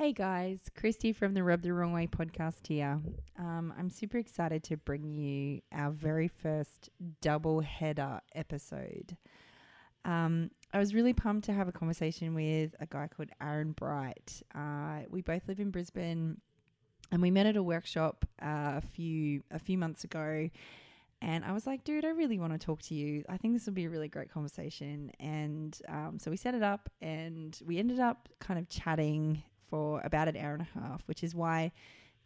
Hey guys, Christy from the Rub the Wrong Way podcast here. Um, I'm super excited to bring you our very first double header episode. Um, I was really pumped to have a conversation with a guy called Aran Bright. Uh, we both live in Brisbane, and we met at a workshop uh, a few a few months ago. And I was like, dude, I really want to talk to you. I think this will be a really great conversation. And um, so we set it up, and we ended up kind of chatting for about an hour and a half, which is why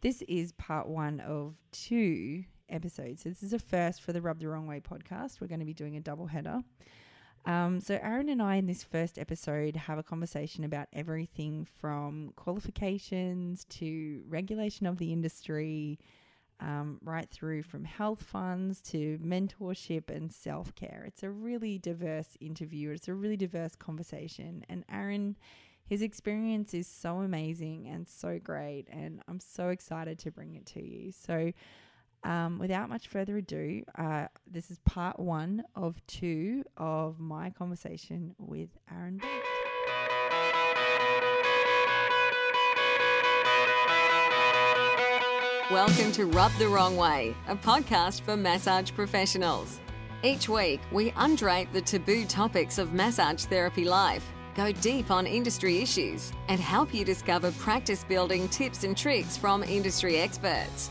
this is part one of two episodes. So this is a first for the Rub the Wrong Way podcast. We're going to be doing a double header. Um, so Aran and I in this first episode have a conversation about everything from qualifications to regulation of the industry, um, right through from health funds to mentorship and self care. It's a really diverse interview. It's a really diverse conversation, and Aran his experience is so amazing and so great, and I'm so excited to bring it to you. So, um, without much further ado, uh, this is part one of two of my conversation with Aran. Welcome to Rub the Wrong Way, a podcast for massage professionals. Each week, we undrape the taboo topics of massage therapy life go deep on industry issues, and help you discover practice building tips and tricks from industry experts.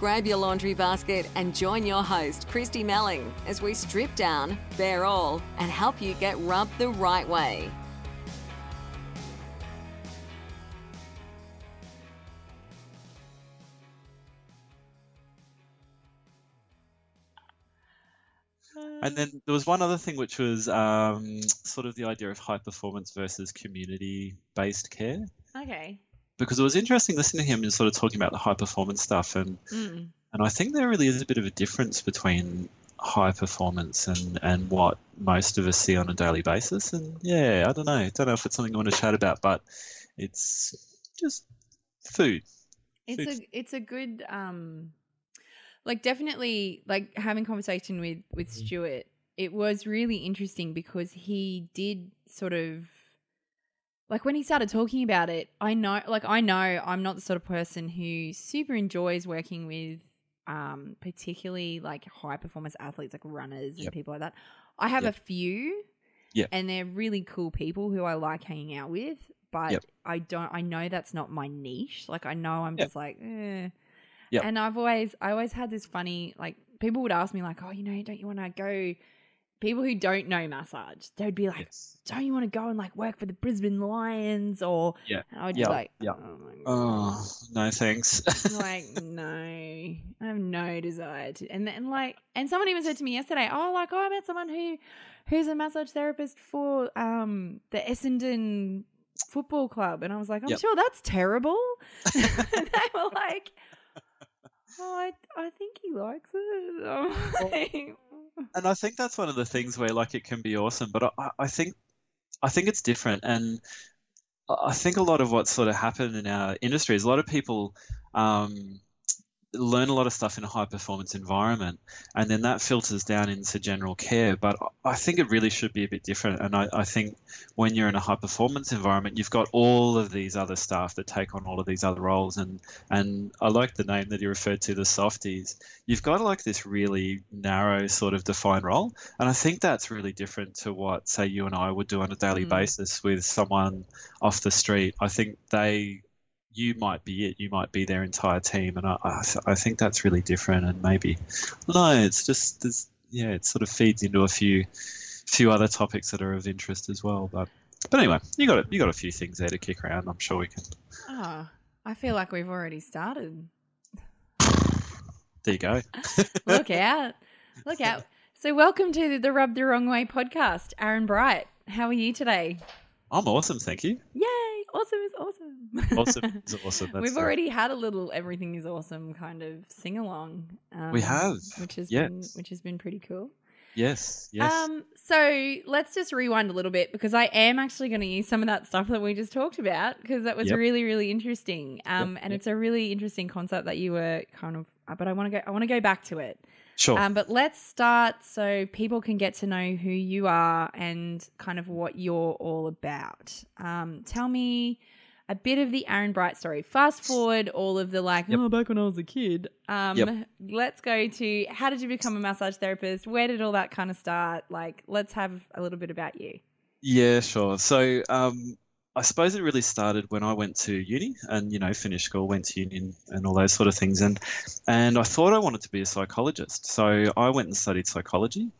Grab your laundry basket and join your host, Christy Melling, as we strip down, bare all, and help you get rubbed the right way. And then there was one other thing, which was um, sort of the idea of high performance versus community based care. Okay. Because it was interesting listening to him and sort of talking about the high performance stuff, and Mm. and I think there really is a bit of a difference between high performance and and what most of us see on a daily basis. And yeah, I don't know, don't know if it's something you want to chat about, but it's just food. It's Food. a it's a good um like definitely like having conversation with with Mm. Stuart it was really interesting because he did sort of like when he started talking about it I know like I know I'm not the sort of person who super enjoys working with um particularly like high performance athletes like runners and Yep. people like that I have Yep. a few yeah. and they're really cool people who I like hanging out with but Yep. I don't I know that's not my niche like I know I'm Yep. just like eh And I've always, I always had this funny, like, people would ask me, like, oh, you know, don't you want to go? People who don't know massage, they'd be like, Yes. don't you want to go and like work for the Brisbane Lions? Or, Yeah. and I would Yeah. be like, Yeah. oh, my God. Oh no, thanks. Like, no, I have no desire to. And then, like, and someone even said to me yesterday, oh, like, oh, I met someone who, who's a massage therapist for um the Essendon Football Club, and I was like, I'm Yep. sure that's terrible. and they were like, oh, I, I think he likes it. And I think that's one of the things where like it can be awesome, but I, I think I think it's different, and I I think a lot of what's sort of happened in our industry is a lot of people um, learn a lot of stuff in a high performance environment, and then that filters down into general care. But I- think it really should be a bit different, and I, I think when you're in a high performance environment, you've got all of these other staff that take on all of these other roles, and and I like the name that he referred to, the softies. You've got like this really narrow sort of defined role. And i think that's really different to what say you and i would do on a daily Mm. basis with someone off the street. I think they you mm. might be it you might be their entire team and i, I, I think that's really different and maybe no it's just there's, yeah it sort of feeds into a few few other topics that are of interest as well but but anyway you got you got a few things there to kick around i'm sure we can oh, I feel like we've already started. there you go Look out. Look out. So, welcome to the Rub the Wrong Way podcast. Aran Bright, how are you today? I'm awesome thank you Yay! Awesome is awesome. awesome is awesome That's We've already had a little "Everything Is Awesome" kind of sing along. Um, We have, which has been which has been pretty cool. Yes, yes. Um, so let's just rewind a little bit because I am actually going to use some of that stuff that we just talked about because that was Yep. really, really interesting. Um, Yep, and yep. it's a really interesting concept that you were kind of. uh, But I want to go. I want to go back to it. Sure. Um, but let's start so people can get to know who you are and kind of what you're all about. Um, tell me a bit of the Aran Bright story. Fast forward all of the like, Yep. oh, back when I was a kid. Um, Yep. Let's go to how did you become a massage therapist? Where did all that kind of start? Like, let's have a little bit about you. Yeah, sure. So, um, I suppose it really started when I went to uni and, you know, finished school, went to uni and, all those sort of things. And, and I thought I wanted to be a psychologist. So I went and studied psychology.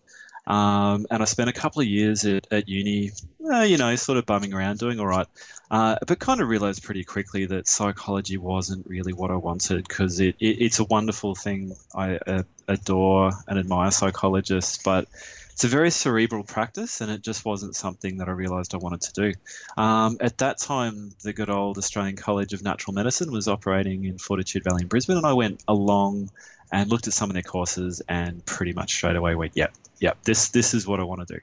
Um, and I spent a couple of years at, at uni, uh, you know, sort of bumming around, doing all right. Uh, but kind of realized pretty quickly that psychology wasn't really what I wanted because it, it, it's a wonderful thing. I uh, adore and admire psychologists, but it's a very cerebral practice, and it just wasn't something that I realised I wanted to do. Um, at that time, the good old Australian College of Natural Medicine was operating in Fortitude Valley in Brisbane, and I went along and looked at some of their courses, and pretty much straight away went, "Yep, yep, this this is what I want to do."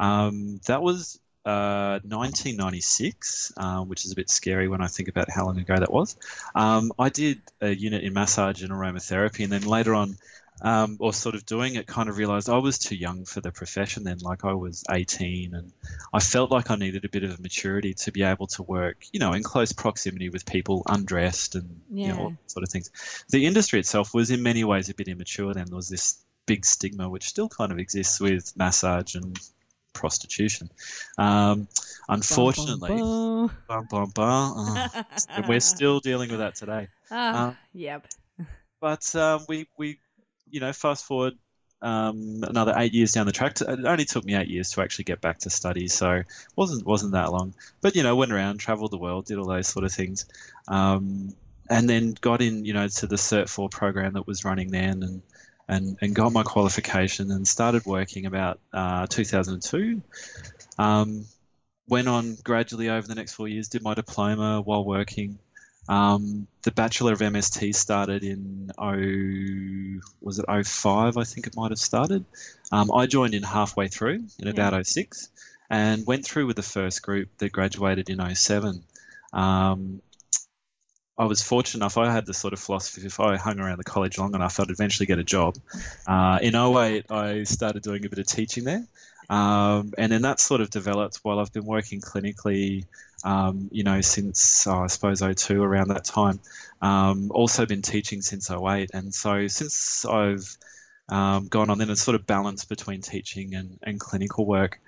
Um, that was uh, 1996, uh, which is a bit scary when I think about how long ago that was. Um, I did a unit in massage and aromatherapy, and then later on um, or sort of doing it, kind of realized I was too young for the profession then. Like I was 18, and I felt like I needed a bit of maturity to be able to work, you know, in close proximity with people, undressed and you know, sort of things. The industry itself was in many ways a bit immature then. There was this big stigma, which still kind of exists with massage and prostitution. Um, unfortunately, Bum, bum, bum, oh, we're still dealing with that today um, yep. but um, we we you know fast forward um, another eight years down the track. It only took me eight years to actually get back to study, so wasn't wasn't that long. But you know, went around, travelled the world, did all those sort of things, um, and then got in you know to the Cert Four program that was running then, and and and got my qualification and started working about uh, 2002. Um, went on gradually over the next four years, did my diploma while working. Um, the Bachelor of MST started in oh was it 05 I think it might have started. Um, I joined in halfway through in about 06 and went through with the first group that graduated in 07. Um, I was fortunate enough. I had the sort of philosophy: if I hung around the college long enough, I'd eventually get a job. Uh, in 08, I started doing a bit of teaching there, um, and then that sort of developed while I've been working clinically um, you know, since uh, I suppose 02 around that time. Um, also been teaching since 08. And so since I've um, gone on, then it's sort of balanced between teaching and, and clinical work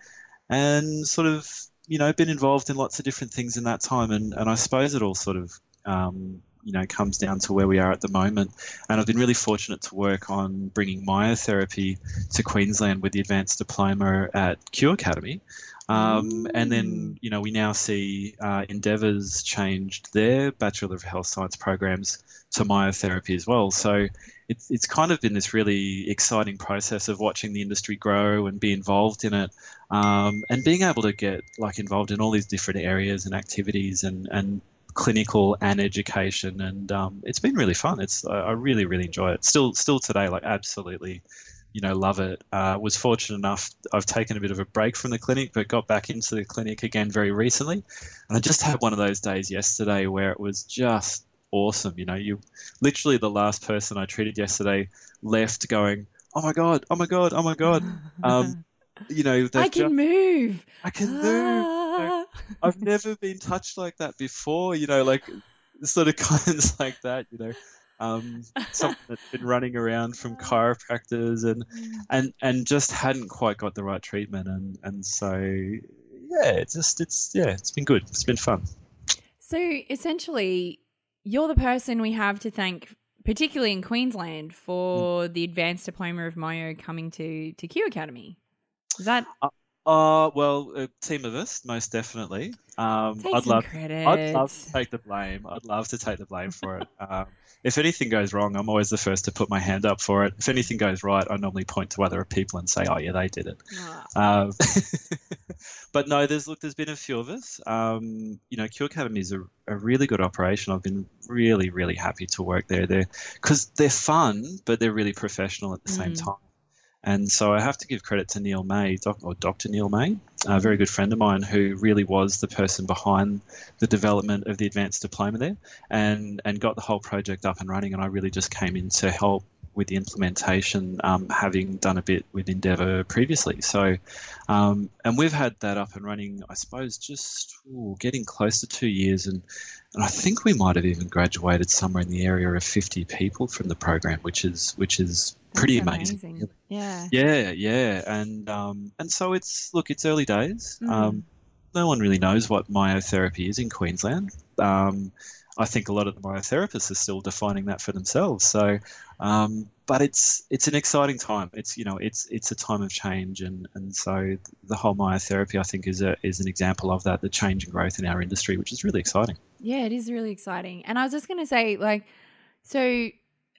and sort of, you know, been involved in lots of different things in that time. And, and I suppose it all sort of, um, you know, comes down to where we are at the moment. And I've been really fortunate to work on bringing myotherapy to Queensland with the advanced diploma at Q Academy. Um, and then, you know, we now see uh, Endeavour's changed their Bachelor of Health Science programs to myotherapy as well. So it's, it's kind of been this really exciting process of watching the industry grow and be involved in it um, and being able to get like involved in all these different areas and activities and, and clinical and education. And um, it's been really fun. It's I I really, really enjoy it. Still, still today, like absolutely you know, love it. Uh, was fortunate enough, I've taken a bit of a break from the clinic, but got back into the clinic again very recently. And I just had one of those days yesterday where it was just awesome. You know, you literally the last person I treated yesterday left going, oh my God, oh my God, oh my God. Um, you know, I can just- move. I can move. Ah. I've never been touched like that before, you know, like sort of comments like that, you know. Um, something that's been running around from chiropractors and and and just hadn't quite got the right treatment and and so yeah it's just it's yeah it's been good it's been fun So essentially, you're the person we have to thank, particularly in Queensland, for Mm. the advanced diploma of Myo coming to to Q Academy. Is that uh well a team of us most definitely um take i'd love credit? I'd love to take the blame. I'd love to take the blame for it. Um, if anything goes wrong, I'm always the first to put my hand up for it. If anything goes right, I normally point to other people and say, "Oh yeah, they did it." Ah, Um, but no, there's look, there's been a few of us. Um, you know, Q Academy is a, a really good operation. I've been really, really happy to work there. They're because they're fun, but they're really professional at the same Mm. time. And so I have to give credit to Neil May, doc, or Dr. Neil May, a very good friend of mine who really was the person behind the development of the advanced diploma there and, and got the whole project up and running. And I really just came in to help with the implementation, um, having done a bit with Endeavour previously. So, um, and we've had that up and running, I suppose, just ooh, getting close to two years, and and I think we might have even graduated somewhere in the area of 50 people from the program, which is which is pretty amazing. amazing. Yeah. Yeah, yeah, and um, and so it's look, it's early days. Mm. Um, no one really knows what myotherapy is in Queensland. Um, I think a lot of the myotherapists are still defining that for themselves. So, um, but it's it's an exciting time. It's you know it's it's a time of change, and and so the whole myotherapy I think is a is an example of that, the change and growth in our industry, which is really exciting. Yeah, it is really exciting. And I was just going to say, like, so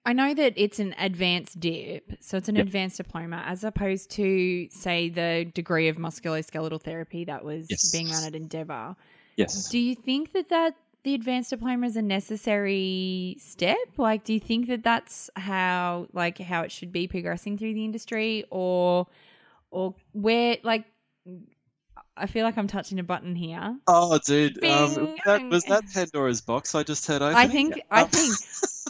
I know that it's an advanced dip, so it's an Yep. advanced diploma, as opposed to, say, the degree of musculoskeletal therapy that was Yes. being run at Endeavour. Yes. Do you think that that the advanced diploma is a necessary step? Like, do you think that that's how, like, how it should be progressing through the industry, or, or where, like, I feel like I'm touching a button here. Oh, dude, um, that, was that Pandora's box I just heard open? I think I Um, think uh,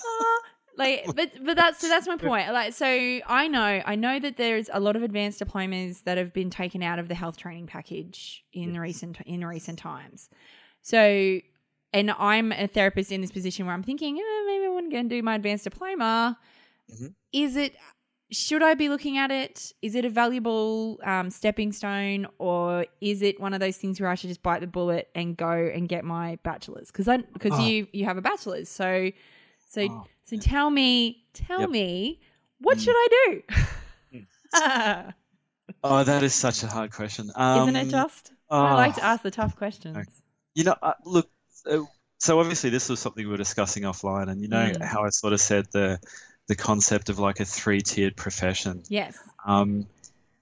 like but but that's so that's my point. Like so I know I know that there's a lot of advanced diplomas that have been taken out of the health training package in recent in recent times. So and I'm a therapist in this position where I'm thinking, eh, maybe I wouldn't go and do my advanced diploma. Mhm. Is it should I be looking at it? Is it a valuable um, stepping stone, or is it one of those things where I should just bite the bullet and go and get my bachelor's? Because I because Oh. you you have a bachelor's, so so Oh, so tell me tell Yep. me what Mm. should I do? Oh, that is such a hard question. Um, Isn't it just? I like to oh. ask the tough questions. You know, uh, look. Uh, so obviously, this was something we were discussing offline, and you know Mm. how I sort of said the the concept of like a three tiered profession. Yes. Um,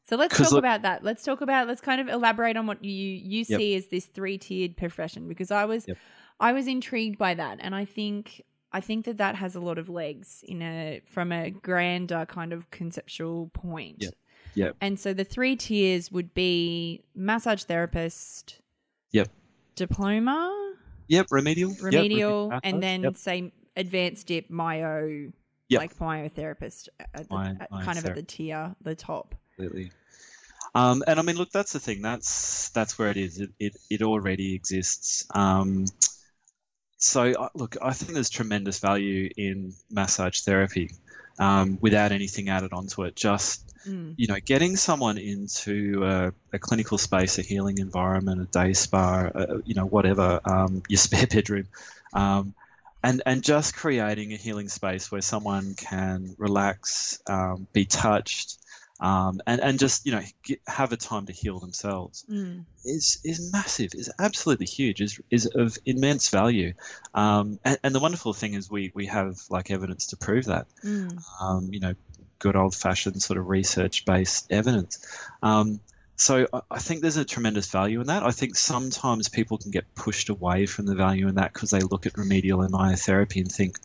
So let's talk look- about that. Let's talk about. Let's kind of elaborate on what you you Yep. see as this three tiered profession because I was Yep. I was intrigued by that, and I think I think that that has a lot of legs in a from a grander kind of conceptual point. Yep. Yep. And so the three tiers would be massage therapist. Yep. Diploma, yep, remedial. Remedial, remedial and then Yep. say advanced dip myo. Yep. Like myotherapist, at the, My- at kind of at the tier, the top. Absolutely. Um, and I mean, look, that's the thing. That's that's where it is. It it, it already exists. Um, so uh, look, I think there's tremendous value in massage therapy um, without anything added onto it. Just Mm. you know, getting someone into a, a clinical space, a healing environment, a day spa, uh, you know, whatever, um, your spare bedroom, um, and and just creating a healing space where someone can relax, um, be touched, um, and and just you know get, have a time to heal themselves Mm. is is massive, is absolutely huge, is is of immense value, um, and, and the wonderful thing is we we have like evidence to prove that Mm. um, you know, good old fashioned sort of research based evidence. Um, so I, I think there's a tremendous value in that. I think sometimes people can get pushed away from the value in that because they look at remedial and myotherapy and think,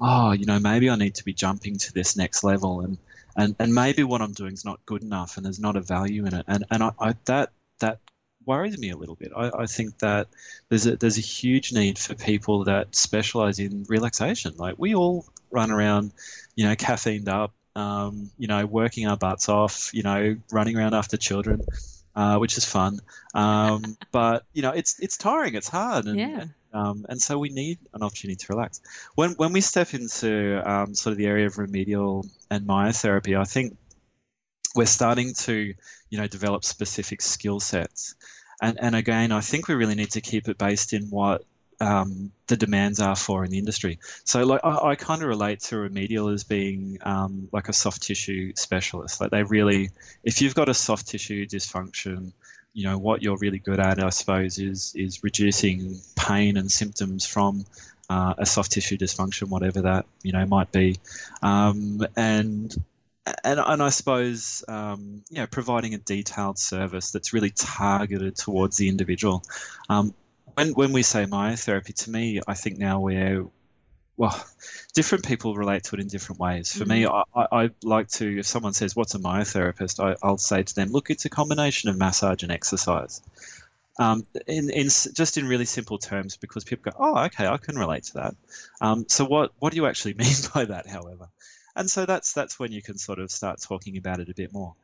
oh, you know, maybe I need to be jumping to this next level and and, and maybe what I'm doing is not good enough and there's not a value in it. And and I, I that that worries me a little bit. I, I think that there's a there's a huge need for people that specialize in relaxation. Like we all run around, you know, caffeined up, um, you know, working our butts off, you know, running around after children, uh, which is fun. Um, but you know, it's it's tiring, it's hard, and Yeah. um, and so we need an opportunity to relax. When when we step into um, sort of the area of remedial and myotherapy, I think we're starting to, you know, develop specific skill sets. And and again, I think we really need to keep it based in what um, the demands are for in the industry. So like I, I kind of relate to remedial as being um, like a soft tissue specialist. Like they really, if you've got a soft tissue dysfunction, you know what you're really good at, I suppose, is is reducing pain and symptoms from uh, a soft tissue dysfunction, whatever that you know might be, um, and and and I suppose um, you know providing a detailed service that's really targeted towards the individual. Um, when when we say myotherapy, to me, I think now we're well, different people relate to it in different ways. For me, I, I, I like to, if someone says, What's a myotherapist? I, I'll say to them, Look, it's a combination of massage and exercise. Um, in, in just in really simple terms, because people go, Oh, okay, I can relate to that. Um, so, what, what do you actually mean by that, however? and so that's that's when you can sort of start talking about it a bit more.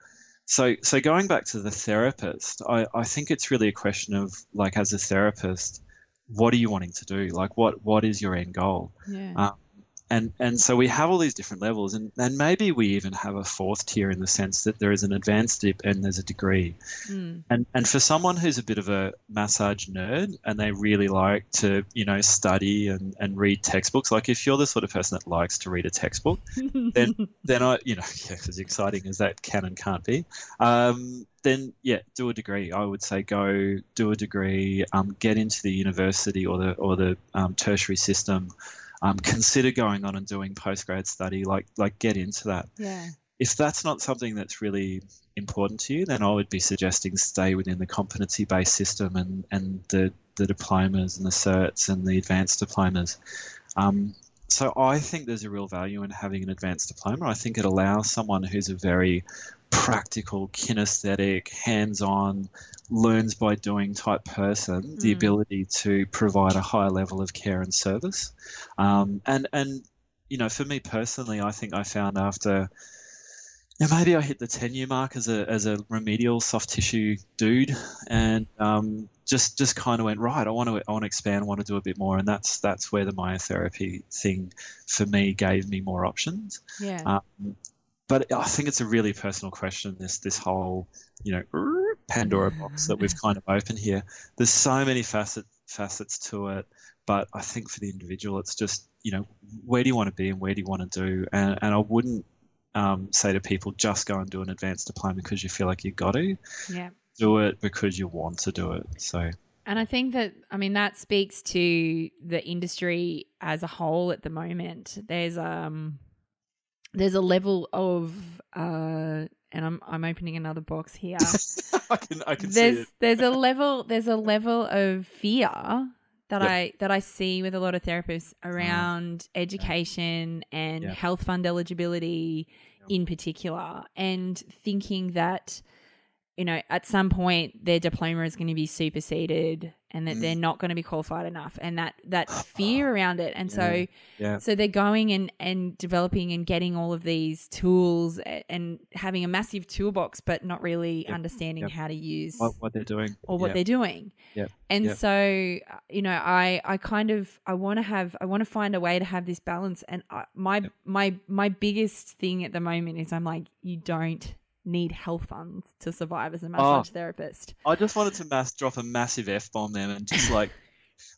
So so going back to the therapist, I, I think it's really a question of like as a therapist, what are you wanting to do? Like what what is your end goal? Yeah. Um, and and so we have all these different levels and, and maybe we even have a fourth tier in the sense that there is an advanced dip and there's a degree Mm. and and for someone who's a bit of a massage nerd and they really like to you know study and, and read textbooks like if you're the sort of person that likes to read a textbook then then i you know yeah, as exciting as that can and can't be um, then yeah do a degree i would say go do a degree um, get into the university or the or the um, tertiary system um, consider going on and doing postgrad study like like get into that yeah. if that's not something that's really important to you, then I would be suggesting stay within the competency based system and, and the, the diplomas and the certs and the advanced diplomas. Um, so I think there's a real value in having an advanced diploma. I think it allows someone who's a very practical, kinesthetic, hands on, learns by doing type person the Mm. ability to provide a higher level of care and service. Um, and, and, you know, for me personally, I think I found after yeah, maybe I hit the ten year mark as a as a remedial soft tissue dude, and um, just just kind of went right. I want to I want to expand. I want to do a bit more, and that's that's where the myotherapy thing for me gave me more options. Yeah. Um, but I think it's a really personal question. This this whole you know Pandora box that we've kind of opened here. There's so many facet facets to it, but I think for the individual, it's just you know where do you want to be and where do you want to do, and and I wouldn't um, say to people just go and do an advanced diploma because you feel like you've got to yeah. do it because you want to do it. So And I think that I mean that speaks to the industry as a whole at the moment. There's um there's a level of uh and I'm I'm opening another box here. I can I can see there's it. there's a level there's a level of fear that Yep. I that I see with a lot of therapists around education and Yeah. health fund eligibility in particular and thinking that you know at some point their diploma is going to be superseded and that Mm. they're not going to be qualified enough and that that fear around it and so Yeah. so they're going and and developing and getting all of these tools and having a massive toolbox but not really Yep. understanding Yep. how to use What, what they're doing or what Yeah. they're doing. Yep. And Yep. so, you know, I I kind of I want to have I want to find a way to have this balance. And I, my Yep. my my biggest thing at the moment is I'm like, you don't need health funds to survive as a massage therapist. I just wanted to mass drop a massive f bomb there and just like,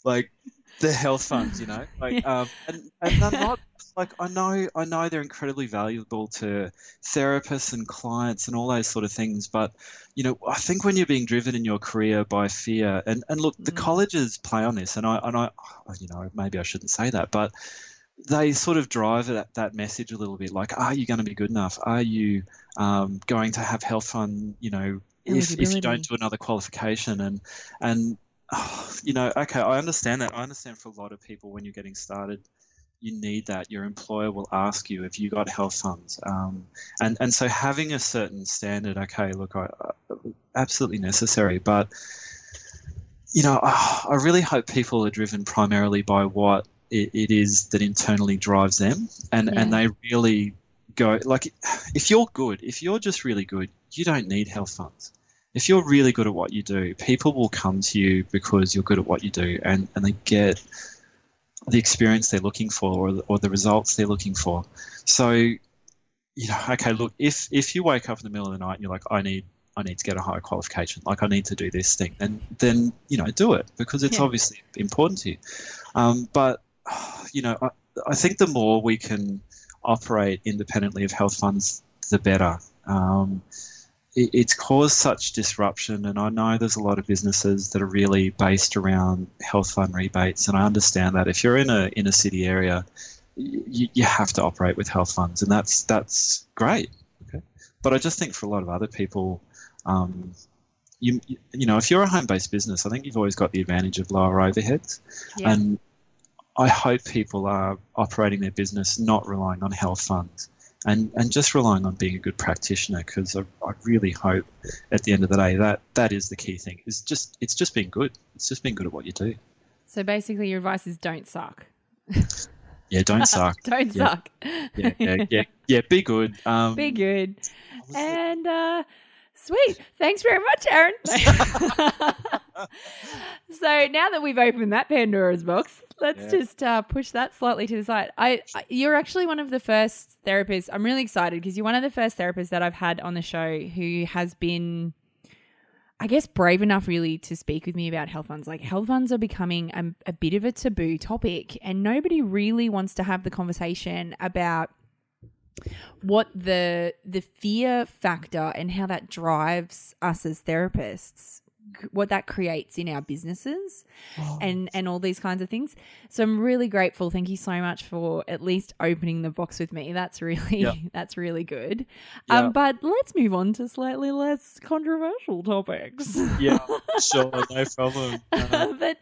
like the health funds, you know, like, um, and and they're not like I know I know they're incredibly valuable to therapists and clients and all those sort of things, but you know, I think when you're being driven in your career by fear, and and look, the Mm. colleges play on this, and I and I, you know, maybe I shouldn't say that, but they sort of drive that, that message a little bit like are you going to be good enough? Are you um, going to have health fund you know if, if you don't do another qualification? And and you know okay i understand that. I understand for a lot of people when you're getting started you need that. Your employer will ask you if you got health funds um, and and so having a certain standard okay look I, I, absolutely necessary but you know I really hope people are driven primarily by what it, it is that internally drives them. And and they really go like if you're good if you're just really good you don't need health funds. If you're really good at what you do people will come to you because you're good at what you do and and they get the experience they're looking for or the, or the results they're looking for. So you know okay look if if you wake up in the middle of the night and you're like i need i need to get a higher qualification like i need to do this thing and then you know do it because it's Yeah. obviously important to you. Um, but you know I, I think the more we can operate independently of health funds the better. Um, it, it's caused such disruption and i know there's a lot of businesses that are really based around health fund rebates and i understand that. If you're in a inner city area you, you have to operate with health funds and that's that's great. Okay. But i just think for a lot of other people um, you, you know if you're a home-based business i think you've always got the advantage of lower overheads. Yeah. and I hope people are operating their business not relying on health funds and, and just relying on being a good practitioner because I, I really hope at the end of the day that that is the key thing is just it's just being good it's just being good at what you do so basically, your advice is don't suck. Yeah, don't suck. don't Yeah. suck. Yeah, yeah, yeah, yeah. Be good. Um, Be good. what was it? And uh, sweet. Thanks very much, Aran. so now that we've opened that Pandora's box, let's Yeah. just uh, push that slightly to the side. I, I you're actually one of the first therapists. I'm really excited because you're one of the first therapists that I've had on the show who has been. I guess brave enough really to speak with me about health funds. Like health funds are becoming a, a bit of a taboo topic, and nobody really wants to have the conversation about what the the fear factor and how that drives us as therapists what that creates in our businesses Oh, and and all these kinds of things. So i'm really grateful. Thank you so much for at least opening the box with me. That's really Yeah. that's really good. Yeah. um but let's move on to slightly less controversial topics. Yeah, sure, no problem. Uh, but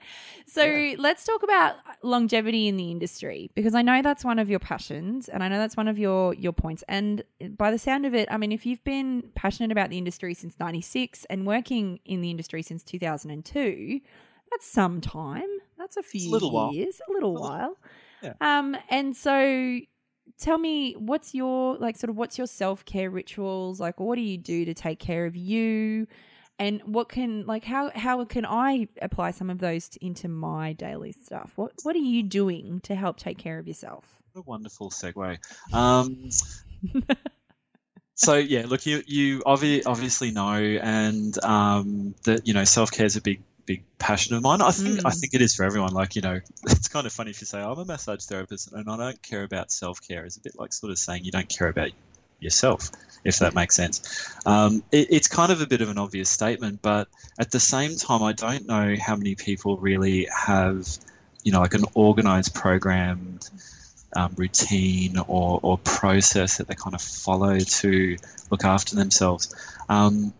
so let's talk about longevity in the industry because I know that's one of your passions and I know that's one of your your points. And by the sound of it I mean if you've been passionate about the industry since 96 and working in the industry since 2002 that's some time that's a few little while. years a little little- while Yeah. um and so tell me what's your like sort of what's your self-care rituals like what do you do to take care of you and what can like how how can I apply some of those t- into my daily stuff? What what are you doing to help take care of yourself? What a wonderful segue. Um, so yeah, look, you you obvi- obviously know, and um, that you know self care is a big big passion of mine. I think I Mm. think it is for everyone. Like you know, it's kind of funny if you say I'm a massage therapist and I don't care about self care. It's a bit like sort of saying you don't care about yourself, if that makes sense. Um, it, it's kind of a bit of an obvious statement, but at the same time, I don't know how many people really have, you know, like an organized, programmed um, routine or, or process that they kind of follow to look after themselves. Um,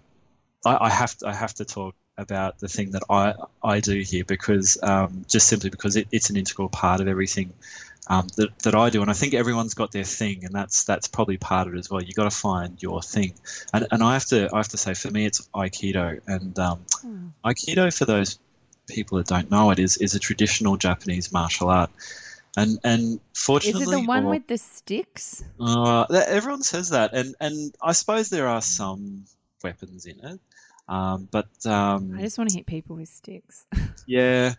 I, I have to, I have to talk about the thing that I, I do here because um, just simply because it, it's an integral part of everything um, that, that I do, and I think everyone's got their thing, and that's that's probably part of it as well. You got to find your thing, and and I have to I have to say for me it's Aikido, and um, Hmm. Aikido for those people that don't know it is is a traditional Japanese martial art, and and Is it the one or- with the sticks? uh, everyone says that, and and I suppose there are some weapons in it, um, but um, I just want to hit people with sticks. yeah,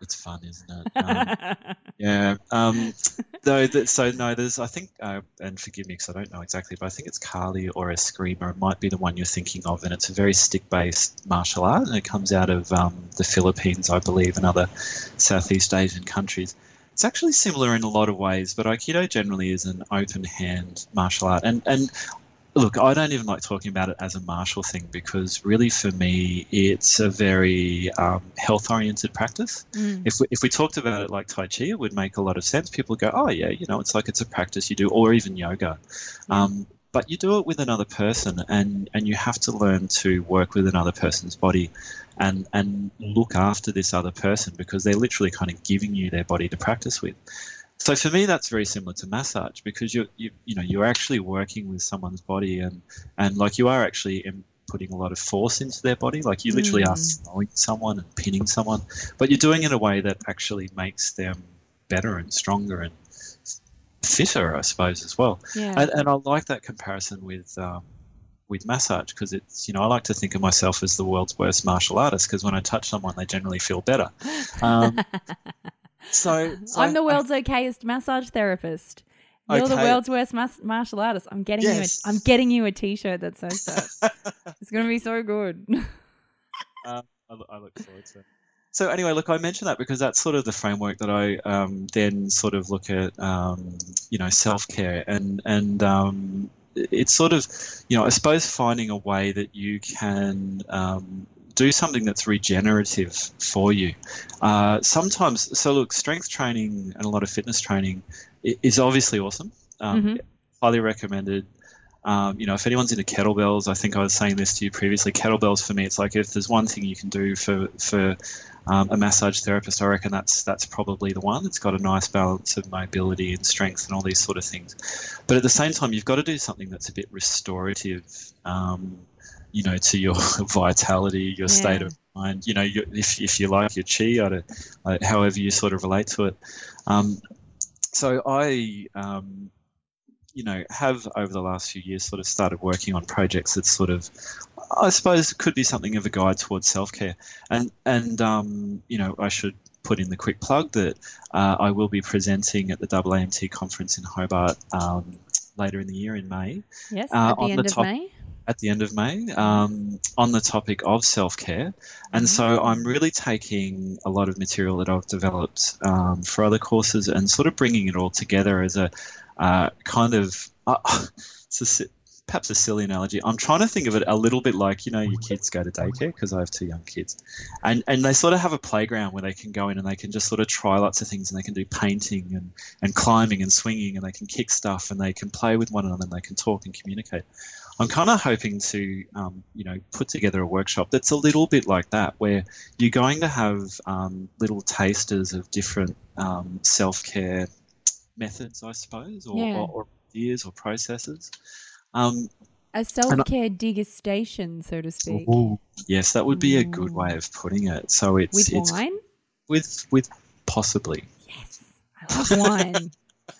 it's fun, isn't it? Um, yeah. Um, though, that, so no, there's I think, uh, and forgive me because I don't know exactly, but I think it's Kali or a Eskrima. It might be the one you're thinking of, and it's a very stick-based martial art, and it comes out of um, the Philippines, I believe, and other Southeast Asian countries. It's actually similar in a lot of ways, but Aikido generally is an open hand martial art. And and look, I don't even like talking about it as a martial thing because really for me, it's a very um, health oriented practice. Mm. If we, if we talked about it like Tai Chi, it would make a lot of sense. People go, oh, yeah, you know, it's like it's a practice you do, or even yoga. Um, but you do it with another person, and, and you have to learn to work with another person's body and, and look after this other person because they're literally kind of giving you their body to practice with. So for me, that's very similar to massage because you're you, you know you're actually working with someone's body and and like you are actually putting a lot of force into their body. Like you literally are Mm. throwing someone and pinning someone, but you're doing it in a way that actually makes them better and stronger and fitter, I suppose, as well. Yeah. And, and I like that comparison with um, with massage because it's you know I like to think of myself as the world's worst martial artist because when I touch someone, they generally feel better. Um, so, so I'm the I- world's okayest massage therapist. You're the world's worst mas- martial artist. I'm getting Yes. you. A, I'm getting you a T-shirt that says that. it's gonna be so good. um, I, I look forward to it. So anyway, look, I mentioned that because that's sort of the framework that I um, then sort of look at, um, you know, self care and and um, it's sort of, you know, I suppose finding a way that you can um, do something that's regenerative for you. Uh, sometimes, so look, strength training and a lot of fitness training is obviously awesome. Um, Mhm. Highly recommended. Um, you know, if anyone's into kettlebells, I think I was saying this to you previously. Kettlebells for me, it's like if there's one thing you can do for for um, a massage therapist, I reckon that's that's probably the one. It's got a nice balance of mobility and strength and all these sort of things. But at the same time, you've got to do something that's a bit restorative. Um, you know, to your vitality, your state of mind. You know, your, if if you like your chi, uh, however you sort of relate to it. Um, so I, um, you know, have over the last few years sort of started working on projects that sort of, I suppose, it could be something of a guide towards self care. And and um, you know, I should put in the quick plug that uh, I will be presenting at the AAMT conference in Hobart um, later in the year in May. Yes, uh, at the end the top, of May. At the end of May, um, on the topic of self care. And mm-hmm. so I'm really taking a lot of material that I've developed um, for other courses and sort of bringing it all together as a uh, kind of. Uh, it's a, perhaps a silly analogy. I'm trying to think of it a little bit like you know your kids go to daycare because I have two young kids, and and they sort of have a playground where they can go in and they can just sort of try lots of things and they can do painting and and climbing and swinging and they can kick stuff and they can play with one another and they can talk and communicate. I'm kind of hoping to, um, you know, put together a workshop that's a little bit like that, where you're going to have um, little tasters of different um, self-care methods, I suppose, or, yeah. or, or ideas or processes. Um, a self care degustation, so to speak. Ooh, yes, that would be a good way of putting it. So it's with it's, wine. With with possibly. Yes, I love wine.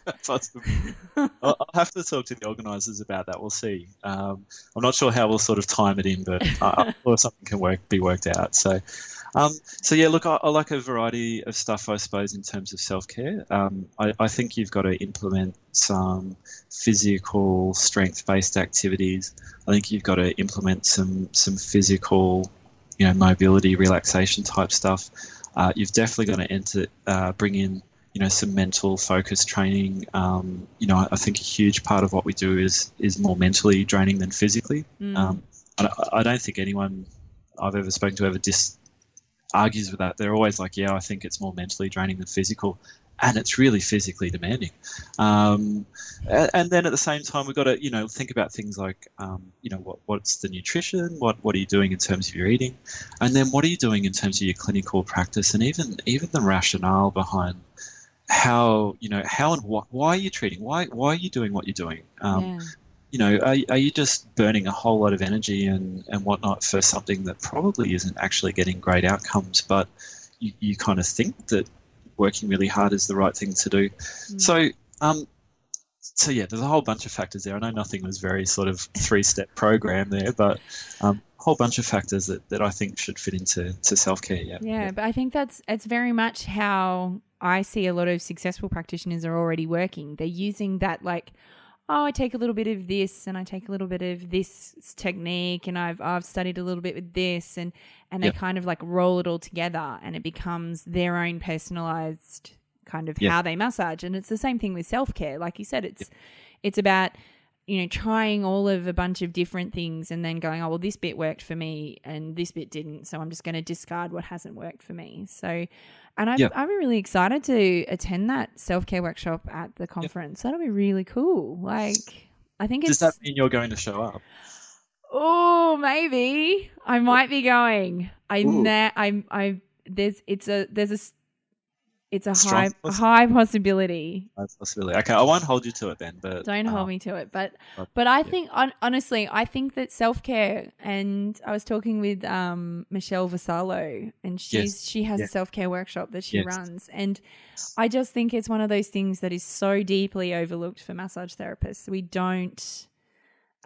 possibly. I'll, have to talk to the organisers about that. We'll see. Um, I'm not sure how we'll sort of time it in, but I'm sure something can work be worked out. So um, so yeah, look, I, I, like a variety of stuff, I suppose, in terms of self care. Um, I, I, think you've got to implement some physical strength-based activities. I think you've got to implement some some physical, you know, mobility, relaxation type stuff. Uh, you've definitely got to enter, uh, bring in, you know, some mental focus training. Um, you know, I think a huge part of what we do is is more mentally draining than physically. Mm. Um, I, I don't think anyone I've ever spoken to ever dis argues with that. They're always like, yeah, I think it's more mentally draining than physical. And it's really physically demanding. Um, and then at the same time, we've got to, you know, think about things like, um, you know, what, what's the nutrition? What, what are you doing in terms of your eating? And then what are you doing in terms of your clinical practice? And even, even the rationale behind how, you know, how and what, why are you treating? Why, why are you doing what you're doing? Um, yeah you know, are, are you just burning a whole lot of energy and, and whatnot for something that probably isn't actually getting great outcomes, but you, you kind of think that working really hard is the right thing to do. Mm. So, um, so yeah, there's a whole bunch of factors there. I know nothing was very sort of three-step program there, but um, a whole bunch of factors that, that I think should fit into to self-care. Yeah, yeah, yeah, but I think that's it's very much how I see a lot of successful practitioners are already working. They're using that like oh, I take a little bit of this and I take a little bit of this technique and I've I've studied a little bit with this and and they yep. kind of like roll it all together and it becomes their own personalized kind of yep. how they massage and it's the same thing with self-care like you said it's yep. it's about you know trying all of a bunch of different things and then going oh well this bit worked for me and this bit didn't so I'm just going to discard what hasn't worked for me so and I'm, yep. I'm really excited to attend that self care workshop at the conference. Yep. That'll be really cool. Like, I think Does that mean you're going to show up? Oh, maybe I might be going. I na- I'm I there's it's a there's a it's a high high possibility. High possibility. Okay, I won't hold you to it then, but don't hold um, me to it. But but I yeah. think on, honestly, I think that self care. And I was talking with um, Michelle Vassallo, and she's yes. she has a self care workshop that she yes. runs, and I just think it's one of those things that is so deeply overlooked for massage therapists. We don't.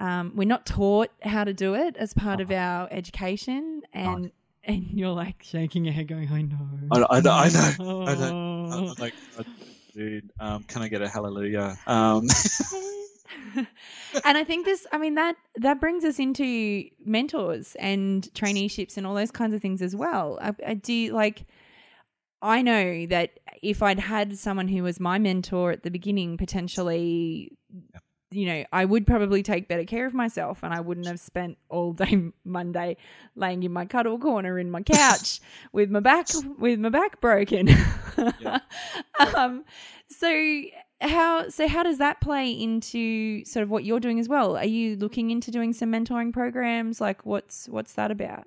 Um, we're not taught how to do it as part uh-huh. of our education, and and you're like shaking your head, going, "I know, I, know, I know, I know." I'm like, dude, um, can I get a hallelujah? Um. and I think this, I mean that that brings us into mentors and traineeships and all those kinds of things as well. I, I do like. I know that if I'd had someone who was my mentor at the beginning, potentially yeah you know, I would probably take better care of myself and I wouldn't have spent all day Monday laying in my cuddle corner in my couch with my back with my back broken. um, so how so how does that play into sort of what you're doing as well? Are you looking into doing some mentoring programs? Like what's what's that about?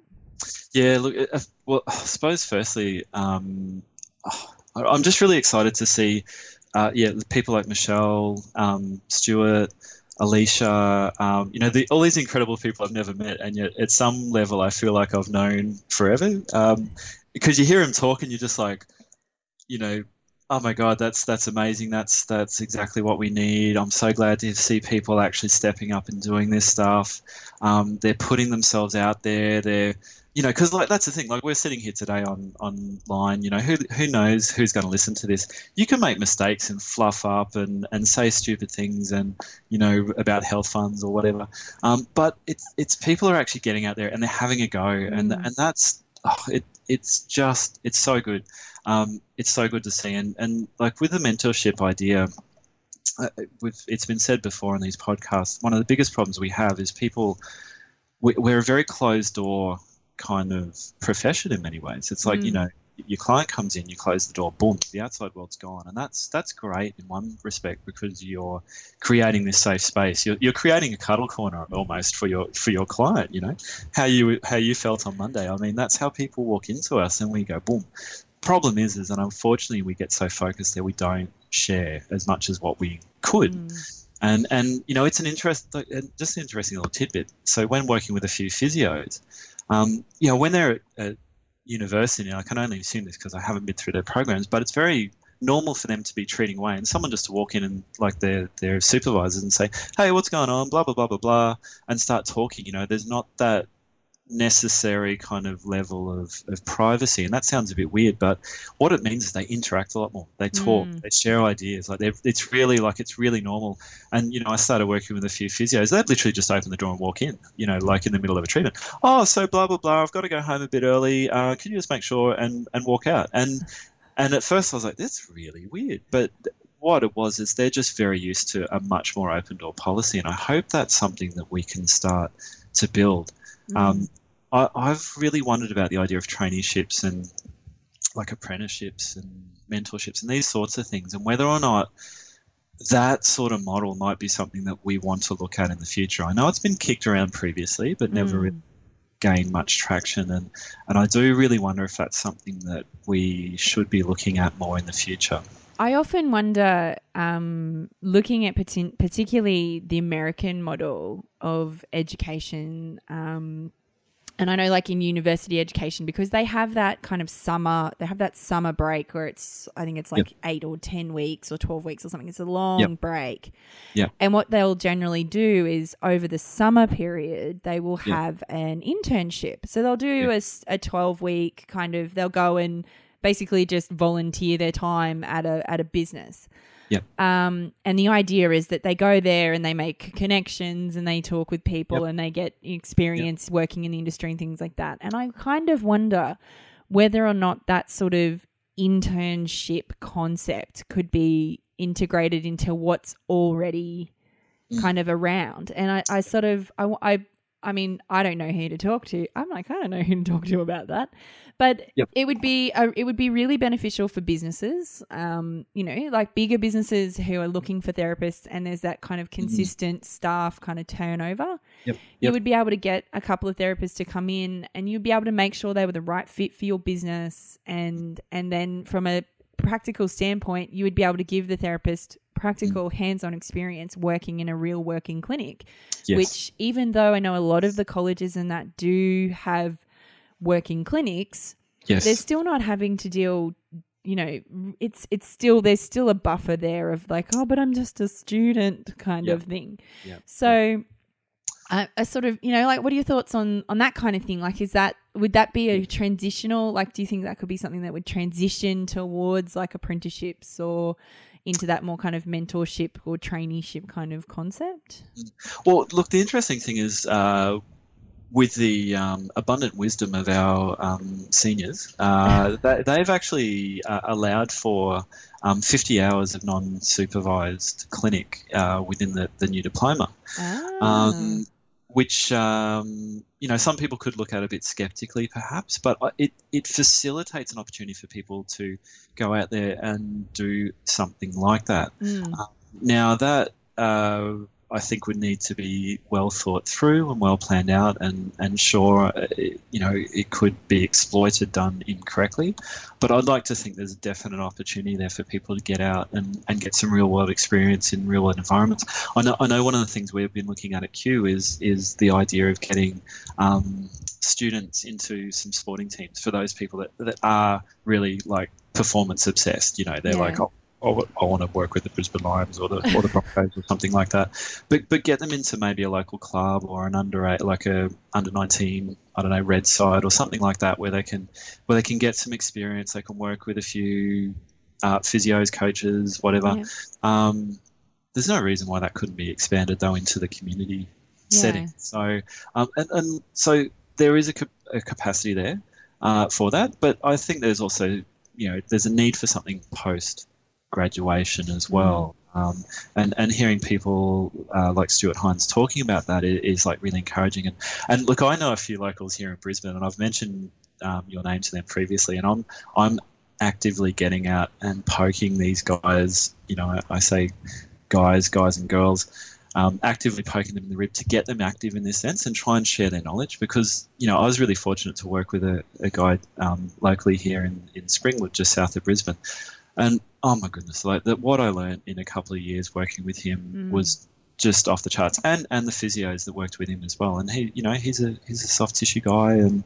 Yeah, look, uh, well, I suppose firstly, um, I'm just really excited to see uh, yeah, people like Michelle, um, Stuart, Alicia, um, you know, the, all these incredible people I've never met, and yet at some level I feel like I've known forever. Um, because you hear them talk and you're just like, you know, oh my god, that's that's amazing. That's that's exactly what we need. I'm so glad to see people actually stepping up and doing this stuff. Um, they're putting themselves out there. They're you know, because like that's the thing. Like we're sitting here today on online. You know, who who knows who's going to listen to this? You can make mistakes and fluff up and and say stupid things and you know about health funds or whatever. Um, but it's it's people are actually getting out there and they're having a go, mm. and and that's oh, it. It's just it's so good um, it's so good to see. And, and like with the mentorship idea, uh, it's been said before in these podcasts, one of the biggest problems we have is people, we, we're a very closed door kind of profession in many ways. It's like, mm. you know, your client comes in, you close the door, boom, the outside world's gone, and that's that's great in one respect because you're creating this safe space. You're, you're creating a cuddle corner almost for your for your client. You know how you how you felt on Monday. I mean, that's how people walk into us, and we go, boom, problem is, is that unfortunately we get so focused that we don't share as much as what we could. Mm. And and you know it's an interest, just an interesting little tidbit. So when working with a few physios, um, you know when they're at university, and I can only assume this because I haven't been through their programs, but it's very normal for them to be treating away and someone just to walk in and like their their supervisors and say hey what's going on? blah blah blah blah blah and start talking you know? There's not that necessary kind of level of, of privacy and that sounds a bit weird but what it means is they interact a lot more. They talk mm. they share ideas like it's really like it's really normal. And you know i started working with a few physios they'd literally just open the door and walk in you know like in the middle of a treatment. Oh so blah blah blah i've got to go home a bit early uh, can you just make sure and and walk out? And and at first i was like that's really weird but what it was is they're just very used to a much more open door policy and i hope that's something that we can start to build Mm. Um, I, I've really wondered about the idea of traineeships and like apprenticeships and mentorships and these sorts of things, and whether or not that sort of model might be something that we want to look at in the future. I know it's been kicked around previously, but never mm. really gained much traction, and and I do really wonder if that's something that we should be looking at more in the future. I often wonder, um, looking at particularly the American model of education, um, and I know, like in university education, because they have that kind of summer, they have that summer break where it's, I think it's like yep. eight or 10 weeks or 12 weeks or something. It's a long yep. break. Yeah. And what they'll generally do is over the summer period, they will have yep. an internship. So they'll do a, a 12 week kind of, they'll go and basically just volunteer their time at a at a business. Yep. Um, and the idea is that they go there and they make connections and they talk with people yep. and they get experience yep. working in the industry and things like that. And I kind of wonder whether or not that sort of internship concept could be integrated into what's already mm. kind of around. And I, I sort of, I, I, I mean, I don't know who to talk to. I'm like, I don't know who to talk to about that. But yep. it would be a, it would be really beneficial for businesses, um, you know, like bigger businesses who are looking for therapists, and there's that kind of mm-hmm. consistent mm-hmm. staff kind of turnover. Yep. Yep. You would be able to get a couple of therapists to come in, and you'd be able to make sure they were the right fit for your business, and and then from a practical standpoint, you would be able to give the therapist practical mm. hands-on experience working in a real working clinic yes. which even though i know a lot of the colleges and that do have working clinics, yes. they're still not having to deal you know it's it's still there's still a buffer there of like oh but i'm just a student kind yep. of thing yep. so yep. I, I sort of you know like what are your thoughts on on that kind of thing like is that would that be a transitional like do you think that could be something that would transition towards like apprenticeships or into that more kind of mentorship or traineeship kind of concept well look the interesting thing is uh, with the um, abundant wisdom of our um, seniors, uh, they, have actually uh, allowed for um, 50 hours of non supervised clinic uh, within the, the new diploma. Ah. Which, um, you know, some people could look at a bit skeptically perhaps, but uh, it, it facilitates an opportunity for people to go out there and do something like that. Mm. now, that uh, I think would need to be well thought through and well planned out, and and sure, uh, you know, it could be exploited done incorrectly. But I'd like to think there's a definite opportunity there for people to get out and, and get some real world experience in real world environments. I know I know one of the things we've been looking at at Q is is the idea of getting um, students into some sporting teams for those people that, that are really like performance obsessed. You know, they're Yeah. like, oh, I want to work with the Brisbane Lions or the or the Broncos or something like that. But but get them into maybe a local club or an under eight, like a under nineteen, I don't know, red side or something like that, where they can where they can get some experience. They can work with a few uh, physios, coaches, whatever. Yeah. Um, there's no reason why that couldn't be expanded though into the community Yeah. setting. So um, and, and so there is a, a capacity there uh, for that, but I think there's also you know there's a need for something post graduation as well. Um, and and hearing people uh, like Stuart Hines talking about that is, is like really encouraging. And and look, I know a few locals here in Brisbane, and I've mentioned um, your name to them previously, and I'm I'm actively getting out and poking these guys. You know, I, I say guys, guys and girls, um, actively poking them in the rib to get them active in this sense and try and share their knowledge. Because you know, I was really fortunate to work with a, a guy um, locally here in in Springwood, just south of Brisbane, and oh my goodness, like that, what I learned in a couple of years working with him Mm. was just off the charts, and and the physios that worked with him as well. And he, you know, he's a he's a soft tissue guy, and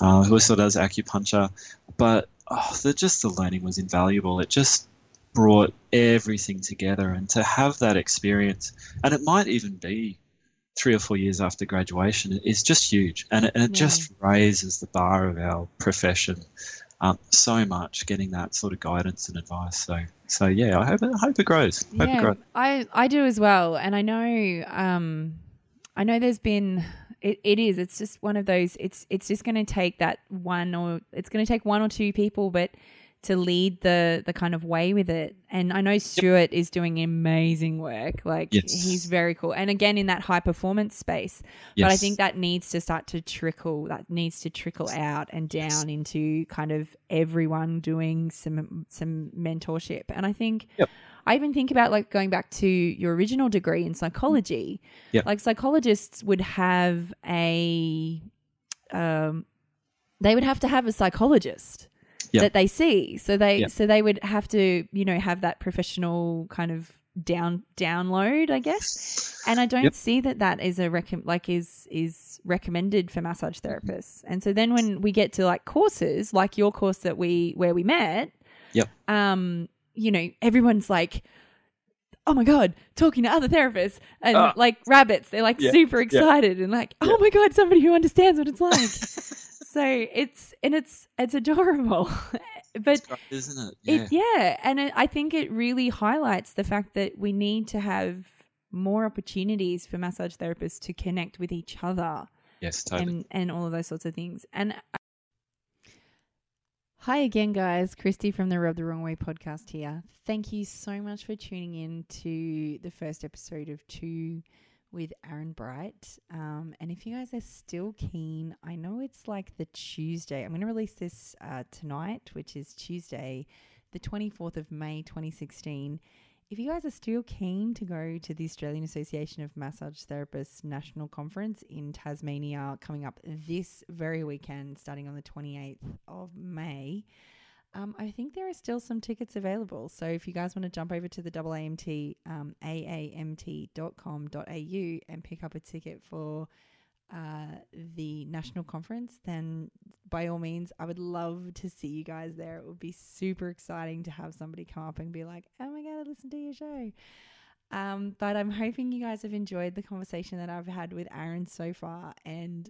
uh, who also does acupuncture, but oh, the, just the learning was invaluable. It just brought everything together, and to have that experience, and it might even be three or four years after graduation, is just huge, and it, and it Yeah. just raises the bar of our profession um, so much. Getting that sort of guidance and advice. So so yeah, I hope it, I hope it grows. Hope it yeah, grows. I I do as well, and I know um, I know there's been it, it is it's just one of those it's it's just going to take that one or it's going to take one or two people, but to lead the the kind of way with it. And I know Stuart is doing amazing work. Like Yes. he's very cool. And again in that high performance space. But I think that needs to start to trickle. That needs to trickle out and down into kind of everyone doing some some mentorship. And I think Yep. I even think about like going back to your original degree in psychology. Yep. Like psychologists would have a um they would have to have a psychologist Yep. that they see. So they Yep. so they would have to, you know, have that professional kind of down download, I guess. And I don't Yep. see that that is a recom- like is is recommended for massage therapists. And so then when we get to like courses, like your course that we where we met, Yep. um, you know, everyone's like, oh my god, talking to other therapists and Ah. like rabbits, they're like Yeah, super yeah. excited and like, oh Yeah. my god, somebody who understands what it's like. so it's and it's it's adorable, but It's great, isn't it? Yeah. it yeah, and it, I think it really highlights the fact that we need to have more opportunities for massage therapists to connect with each other yes, totally. and and all of those sorts of things. And uh, hi again, guys. Christy from the Rub the Wrong Way podcast here. Thank you so much for tuning in to the first episode of two with Aran Bright. Um, and if you guys are still keen, I know it's like the Tuesday. I'm going to release this uh, tonight, which is Tuesday, the 24th of May, 2016. If you guys are still keen to go to the Australian Association of Massage Therapists National Conference in Tasmania coming up this very weekend, starting on the 28th of May, um, I think there are still some tickets available. So if you guys want to jump over to the AAMT, um, aamt.com.au and pick up a ticket for uh, the national conference, then by all means, I would love to see you guys there. It would be super exciting to have somebody come up and be like, oh my God, I listened to your show. Um, but I'm hoping you guys have enjoyed the conversation that I've had with Aran so far and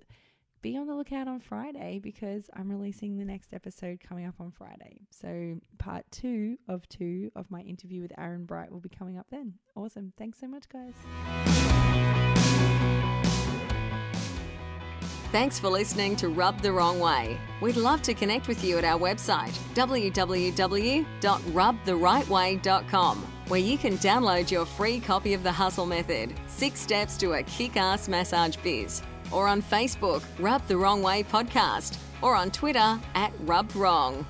be on the lookout on Friday because I'm releasing the next episode coming up on Friday. So, part two of two of my interview with Aran Bright will be coming up then. Awesome. Thanks so much, guys. Thanks for listening to Rub the Wrong Way. We'd love to connect with you at our website, www.rubtherightway.com, where you can download your free copy of The Hustle Method Six Steps to a Kick Ass Massage Biz, or on Facebook, Rub the Wrong Way Podcast, or on Twitter at Rub Wrong.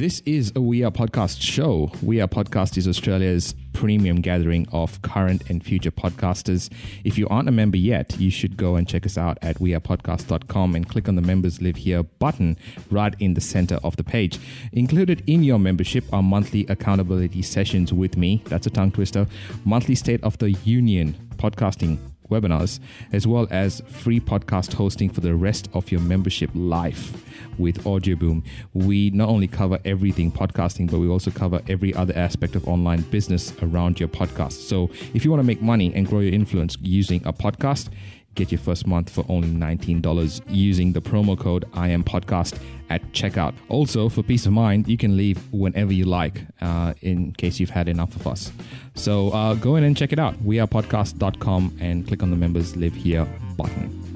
This is a We Are Podcast show. We Are Podcast is Australia's premium gathering of current and future podcasters. If you aren't a member yet, you should go and check us out at wearepodcast.com and click on the Members Live Here button right in the center of the page. Included in your membership are monthly accountability sessions with me, that's a tongue twister, monthly State of the Union podcasting webinars, as well as free podcast hosting for the rest of your membership life with Audioboom. We not only cover everything podcasting, but we also cover every other aspect of online business around your podcast. So if you want to make money and grow your influence using a podcast, get your first month for only $19 using the promo code I am podcast at checkout. Also, for peace of mind, you can leave whenever you like uh, in case you've had enough of us. So uh, go in and check it out. Wearepodcast.com and click on the members live here button.